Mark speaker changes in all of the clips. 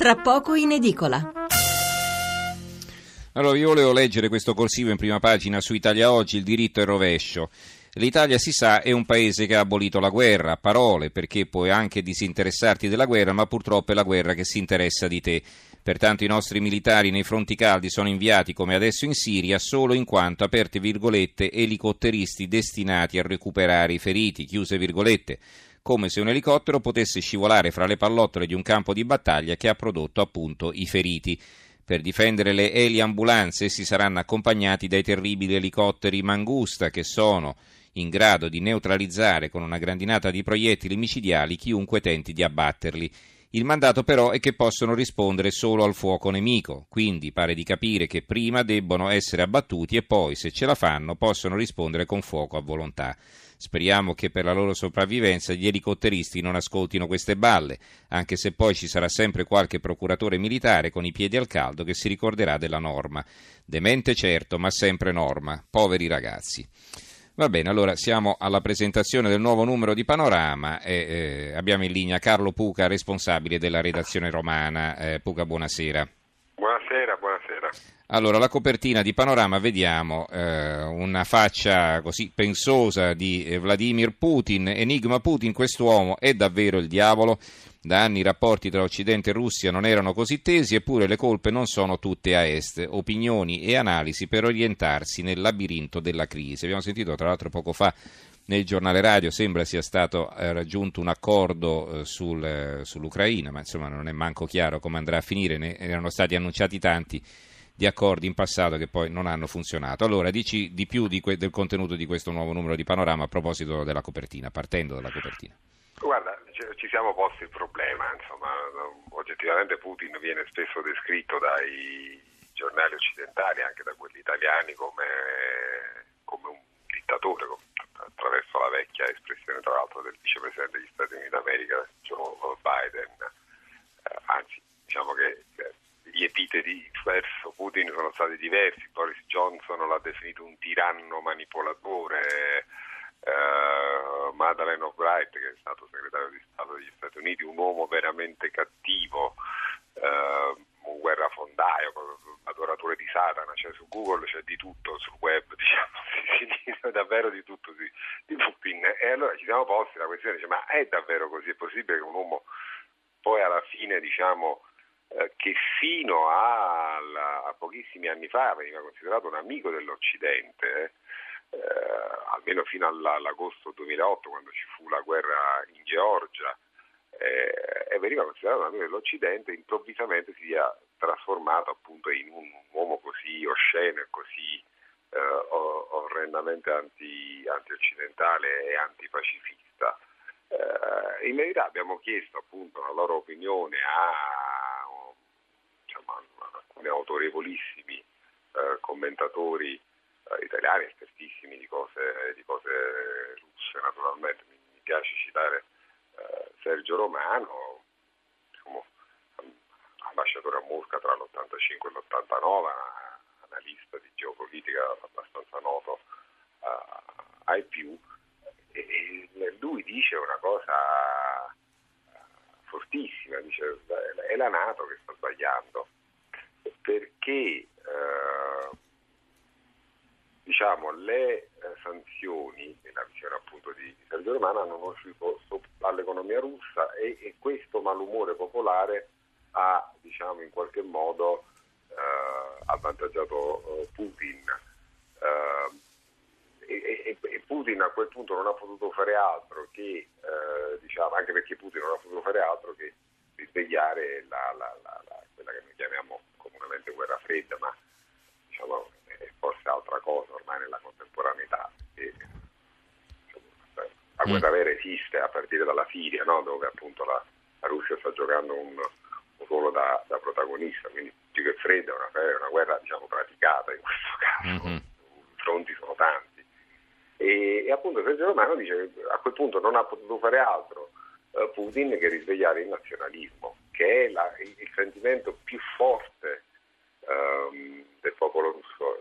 Speaker 1: tra poco in edicola.
Speaker 2: Allora, io volevo leggere questo corsivo in prima pagina su Italia Oggi, il diritto e rovescio. L'Italia, si sa, è un paese che ha abolito la guerra, parole, perché puoi anche disinteressarti della guerra, ma purtroppo è la guerra che si interessa di te. Pertanto i nostri militari nei fronti caldi sono inviati, come adesso in Siria, solo in quanto, aperte virgolette, elicotteristi destinati a recuperare i feriti, chiuse virgolette come se un elicottero potesse scivolare fra le pallottole di un campo di battaglia che ha prodotto appunto i feriti. Per difendere le eliambulanze si saranno accompagnati dai terribili elicotteri Mangusta che sono in grado di neutralizzare con una grandinata di proiettili micidiali chiunque tenti di abbatterli. Il mandato però è che possono rispondere solo al fuoco nemico, quindi pare di capire che prima debbono essere abbattuti e poi, se ce la fanno, possono rispondere con fuoco a volontà. Speriamo che per la loro sopravvivenza gli elicotteristi non ascoltino queste balle, anche se poi ci sarà sempre qualche procuratore militare con i piedi al caldo che si ricorderà della norma. Demente certo, ma sempre norma. Poveri ragazzi. Va bene, allora siamo alla presentazione del nuovo numero di Panorama e eh, abbiamo in linea Carlo Puca, responsabile della redazione romana. Eh, Puca, buonasera.
Speaker 3: Buonasera, buonasera.
Speaker 2: Allora, la copertina di Panorama vediamo eh, una faccia così pensosa di eh, Vladimir Putin, enigma Putin, quest'uomo è davvero il diavolo. Da anni i rapporti tra Occidente e Russia non erano così tesi, eppure le colpe non sono tutte a est. Opinioni e analisi per orientarsi nel labirinto della crisi. Abbiamo sentito tra l'altro poco fa nel giornale radio sembra sia stato eh, raggiunto un accordo eh, sul, eh, sull'Ucraina, ma insomma non è manco chiaro come andrà a finire, ne erano stati annunciati tanti di accordi in passato che poi non hanno funzionato. Allora, dici di più di que- del contenuto di questo nuovo numero di Panorama a proposito della copertina, partendo dalla copertina.
Speaker 3: Guarda, ci siamo posti il problema, insomma, oggettivamente Putin viene spesso descritto dai giornali occidentali, anche da quelli italiani, come, come un dittatore, attraverso la vecchia espressione tra l'altro del vicepresidente degli Stati Uniti d'America, Joe Biden, eh, anzi diciamo che eh, gli epiteti verso Putin sono stati diversi, Boris Johnson l'ha definito un tiranno manipolatore, eh, Madeleine Albright che è stato segretario di Stato degli Stati Uniti, un uomo veramente cattivo, eh, un guerrafondaio, adoratore di Satana, cioè su Google c'è di tutto, sul web diciamo, si, dice davvero di tutto di, di, Putin. E allora ci siamo posti la questione, dice, ma è davvero così? È possibile che un uomo poi alla fine diciamo eh, che fino a, a, pochissimi anni fa veniva considerato un amico dell'Occidente, eh, almeno fino all'agosto 2008 quando ci fu la guerra in Georgia, eh, e veniva considerato un amico dell'Occidente, improvvisamente si è trasformato appunto in un uomo così osceno e così eh, orrendamente anti, anti-occidentale e antipacifista. Eh, in verità abbiamo chiesto appunto la loro opinione a, diciamo, a alcuni autorevolissimi eh, commentatori eh, italiani, espertissimi di cose, di cose russe naturalmente. Mi, mi piace citare eh, Sergio Romano, diciamo, ambasciatore a Mosca tra l'85 e l'89, analista di geopolitica abbastanza noto uh, ai più, e, e lui dice una cosa fortissima, dice è la Nato che sta sbagliando, perché eh, diciamo, le eh, sanzioni, nella visione appunto di Sergio Romano, hanno conosciuto all'economia russa e, e questo malumore popolare ha diciamo, in qualche modo eh, avvantaggiato eh, Putin. Eh, e, e, Putin a quel punto non ha potuto fare altro che, eh, diciamo, anche perché Putin non ha potuto fare altro che risvegliare la, la, la, quella che noi chiamiamo comunemente guerra fredda, ma diciamo, è forse altra cosa ormai nella contemporaneità. E, la guerra mm. vera esiste a partire dalla Siria, no? dove appunto la, Russia sta giocando un, un ruolo da, da, protagonista, quindi più che fredda è una, una guerra diciamo, praticata in questo caso, mm-hmm. i fronti sono tanti. E, e appunto Sergio Romano dice che a quel punto non ha potuto fare altro eh, Putin che risvegliare il nazionalismo, che è la, il, il, sentimento più forte ehm, del popolo russo.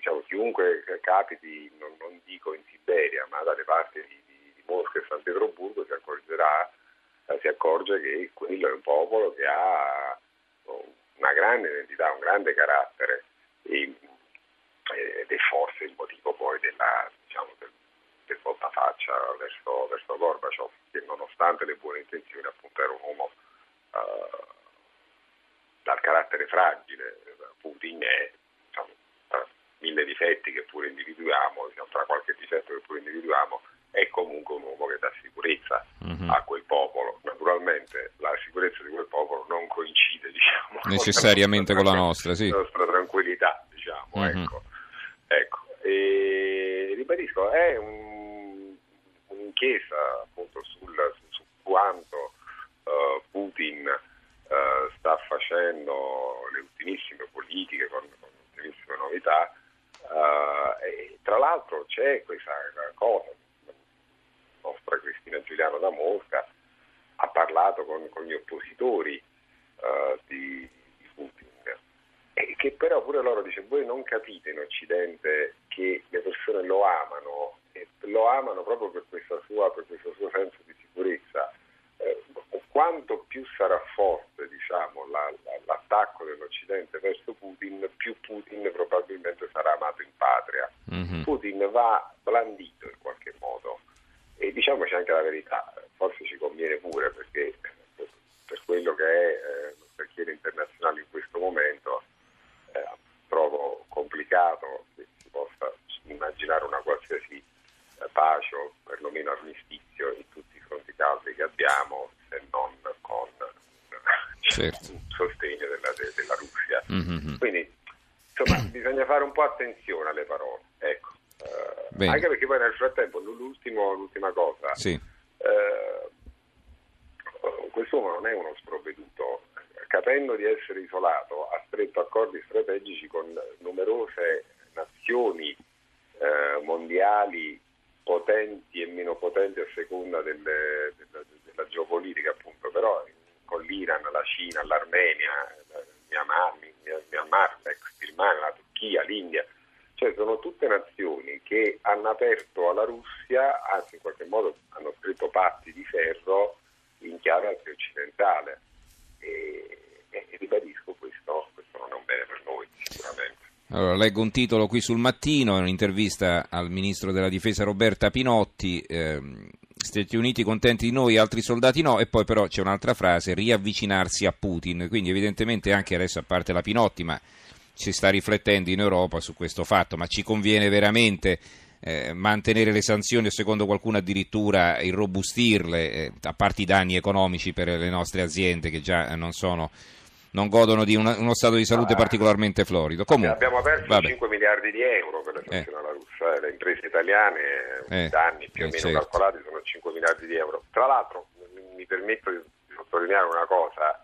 Speaker 3: Eh, diciamo, chiunque capiti, non, non, dico in Siberia, ma dalle parti di, di, di Mosca e San Pietroburgo si accorgerà eh, si accorge che quello è un popolo che ha una grande identità, un grande carattere. Ed è forse il motivo poi della, diciamo, del, del voltafaccia verso, verso Gorbaciov, che nonostante le buone intenzioni appunto era un uomo uh, dal carattere fragile, Putin è diciamo, mille difetti che pure individuiamo, diciamo, tra qualche difetto che pure individuiamo, è comunque un uomo che dà sicurezza mm-hmm. a quel popolo. Naturalmente la sicurezza di quel popolo non coincide diciamo,
Speaker 2: necessariamente con la nostra, sì.
Speaker 3: la nostra tranquillità, diciamo, ecco. ecco. E ribadisco, è un, un'inchiesta appunto sul, su, su quanto uh, Putin uh, sta facendo le ultimissime politiche con, con ultimissime novità. Uh, e tra l'altro c'è questa cosa, nostra Cristina Giuliano da Mosca ha parlato con, con gli oppositori uh, di, di, Putin e che però pure loro dice voi non capite in Occidente che le persone lo amano e lo amano proprio per, sua, per questo suo senso di sicurezza. Eh, quanto più sarà forte diciamo, la, la, l'attacco dell'Occidente verso Putin, più Putin probabilmente sarà amato in patria. Mm-hmm. Putin va blandito in qualche modo e diciamoci anche la verità, forse ci conviene pure perché per quello che è eh, lo scacchiere internazionale in questo momento eh, trovo complicato che si possa immaginare una qualsiasi eh, pace o perlomeno armistizio in tutti i fronti caldi che abbiamo se non con certo. un sostegno della, de, della Russia. Mm-hmm. Quindi insomma bisogna fare un po' attenzione alle parole. Ecco. Uh, anche perché poi nel frattempo l'ultima cosa,
Speaker 2: sì.
Speaker 3: uh, quest'uomo non è uno sprovveduto, capendo di essere isolato ha stretto accordi strategici con numerose nazioni uh, mondiali potenti e meno potenti a seconda delle, della, della, geopolitica appunto, però con l'Iran, la Cina, l'Armenia, il Myanmar, Myanmar l'ex Birmania, la Turchia, l'India, cioè sono tutte nazioni che hanno aperto alla Russia, anzi in qualche modo hanno scritto patti di ferro in chiave anti-occidentale. E, e, e ribadisco, questo, questo non è un bene per noi sicuramente.
Speaker 2: Allora, leggo un titolo qui sul mattino, un'intervista al ministro della difesa Roberta Pinotti. Ehm, Stati Uniti contenti di noi, altri soldati no, e poi però c'è un'altra frase, riavvicinarsi a Putin. Quindi evidentemente anche adesso, a parte la Pinotti, ma si sta riflettendo in Europa su questo fatto, ma ci conviene veramente eh, mantenere le sanzioni o secondo qualcuno addirittura irrobustirle, eh, a parte i danni economici per le nostre aziende che già non, sono, non godono di una, uno stato di salute ah, particolarmente florido. Comunque,
Speaker 3: abbiamo perso vabbè. 5 miliardi di euro per le sanzioni eh. alla Russia, eh, le imprese italiane eh, i danni più o meno certo. calcolati sono 5 miliardi di euro. Tra l'altro mi permetto di sottolineare una cosa,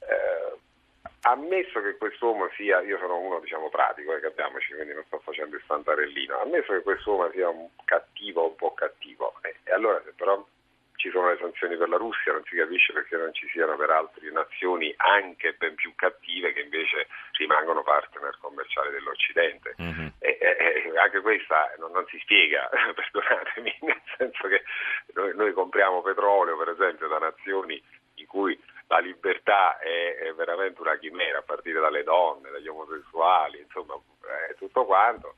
Speaker 3: eh, ammesso che quest'uomo sia, io sono uno diciamo pratico, eh, capiamoci, quindi non sto facendo il fantarellino, ammesso che quest'uomo sia un cattivo, un po' cattivo, eh, e allora se però ci sono le sanzioni per la Russia non si capisce perché non ci siano per altre nazioni anche ben più cattive che invece rimangono partner commerciali dell'Occidente. Mm-hmm. E, e, e anche questa non, non si spiega, perdonatemi, nel senso che noi, noi compriamo petrolio per esempio da nazioni in cui la libertà è, è, veramente una chimera, a partire dalle donne, dagli omosessuali, insomma, è tutto quanto,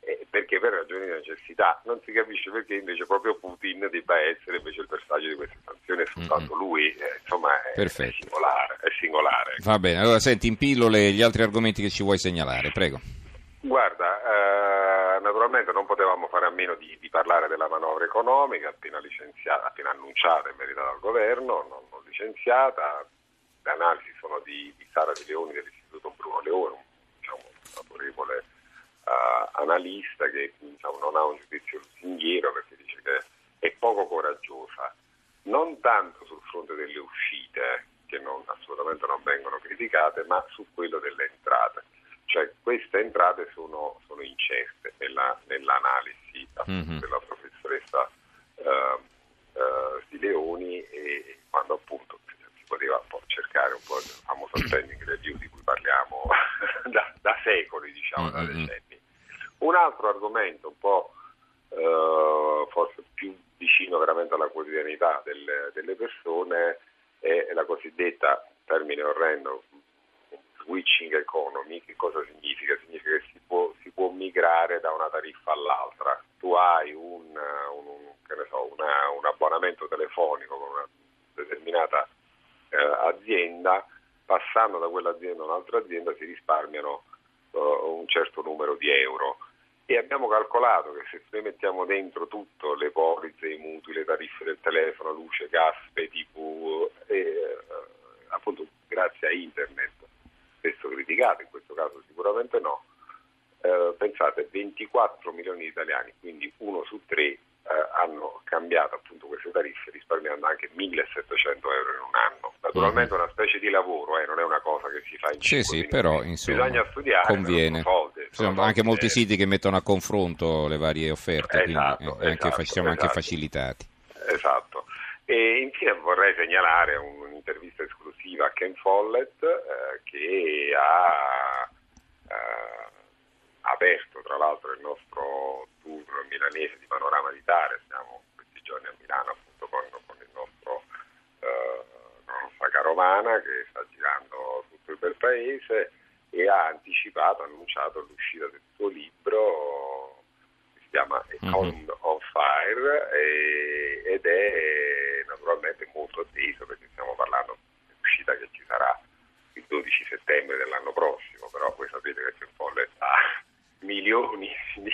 Speaker 3: eh, perché per ragioni di necessità non si capisce perché invece proprio Putin debba essere invece il bersaglio di queste sanzioni e soltanto mm-hmm. lui, eh, insomma, è, è, singolare, è singolare.
Speaker 2: Va bene, allora senti in pillole gli altri argomenti che ci vuoi segnalare, prego.
Speaker 3: Guarda, eh, naturalmente non potevamo fare a meno di, di, parlare della manovra economica appena appena annunciata in verità dal governo, non, non licenziata. Le analisi sono di, di, Sara Di Leoni dell'Istituto Bruno Leone, un, diciamo, autorevole uh, analista che diciamo, non ha un giudizio lusinghiero perché dice che è poco coraggiosa, non tanto sul fronte delle uscite, che non, assolutamente non vengono criticate, ma su quello delle entrate. Cioè queste entrate sono, sono incerte nella, nell'analisi mm-hmm. della professoressa uh, uh, Di Leoni e quando appunto si poteva un cercare un po' il famoso spending review di cui parliamo da, da, secoli, diciamo, mm-hmm. da decenni. Un altro argomento un po' uh, forse più vicino veramente alla quotidianità del delle persone è la cosiddetta, termine orrendo, switching economy. Che cosa significa? Significa che si può, si può migrare da una tariffa all'altra. Tu hai un, un, so, una, un abbonamento telefonico con una determinata eh, azienda, passando da quell'azienda a un'altra azienda si risparmiano uh, un certo numero di euro. E abbiamo calcolato che se noi mettiamo dentro tutto, le polizze, i mutui, le tariffe del telefono, luce, gas, TV, eh, appunto grazie a internet, spesso criticato, in questo caso sicuramente no, eh, pensate 24 milioni di italiani, quindi uno su tre eh, hanno cambiato appunto queste tariffe risparmiando anche 1700 euro in un anno. Naturalmente è una specie di lavoro, eh, non è una cosa che si fa in
Speaker 2: Sì, sì, però insomma,
Speaker 3: bisogna studiare,
Speaker 2: conviene.
Speaker 3: Soldi,
Speaker 2: sono anche molti siti che mettono a confronto le varie offerte,
Speaker 3: esatto,
Speaker 2: quindi eh, anche,
Speaker 3: esatto,
Speaker 2: siamo anche
Speaker 3: esatto.
Speaker 2: facilitati.
Speaker 3: Esatto. E infine vorrei segnalare un'intervista esclusiva a Ken Follett eh, che ha aperto tra l'altro il nostro tour milanese di Panorama d'Italia, siamo questi giorni a Milano appunto con, con il nostro eh, carovana che sta girando tutto il bel paese e ha anticipato, ha annunciato l'uscita del suo libro che si chiama Economy on Fire e- ed è naturalmente molto atteso perché stiamo parlando di un'uscita che ci sarà il 12 settembre dell'anno prossimo, però voi sapete che Ken Follett ha milioni di,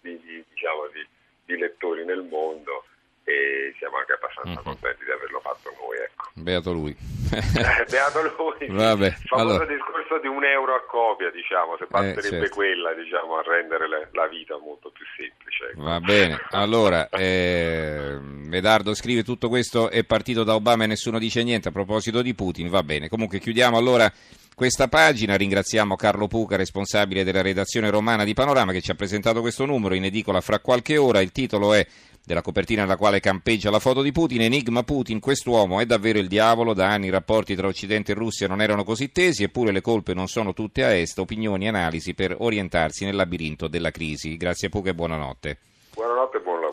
Speaker 3: di- di- diciamo, di- lettori nel mondo e siamo anche abbastanza contenti di averlo fatto noi. Ecco.
Speaker 2: Beato lui.
Speaker 3: Beato lui,
Speaker 2: Vabbè,
Speaker 3: il famoso
Speaker 2: allora-
Speaker 3: discorso di un euro a copia, diciamo, se basterebbe
Speaker 2: certo.
Speaker 3: quella diciamo, a rendere le- la vita molto più semplice. ecco.
Speaker 2: Va bene, allora, eh, Medardo scrive tutto questo è partito da Obama e nessuno dice niente a proposito di Putin, va bene. Comunque chiudiamo allora questa pagina, ringraziamo Carlo Puca, responsabile della redazione romana di Panorama che ci ha presentato questo numero in edicola fra qualche ora, il titolo è della copertina nella quale campeggia la foto di Putin, Enigma Putin, quest'uomo è davvero il diavolo, da anni i rapporti tra Occidente e Russia non erano così tesi, eppure le colpe non sono tutte a est, opinioni e analisi per orientarsi nel labirinto della crisi. Grazie Puca e buonanotte.
Speaker 3: Buonanotte e buon lavoro.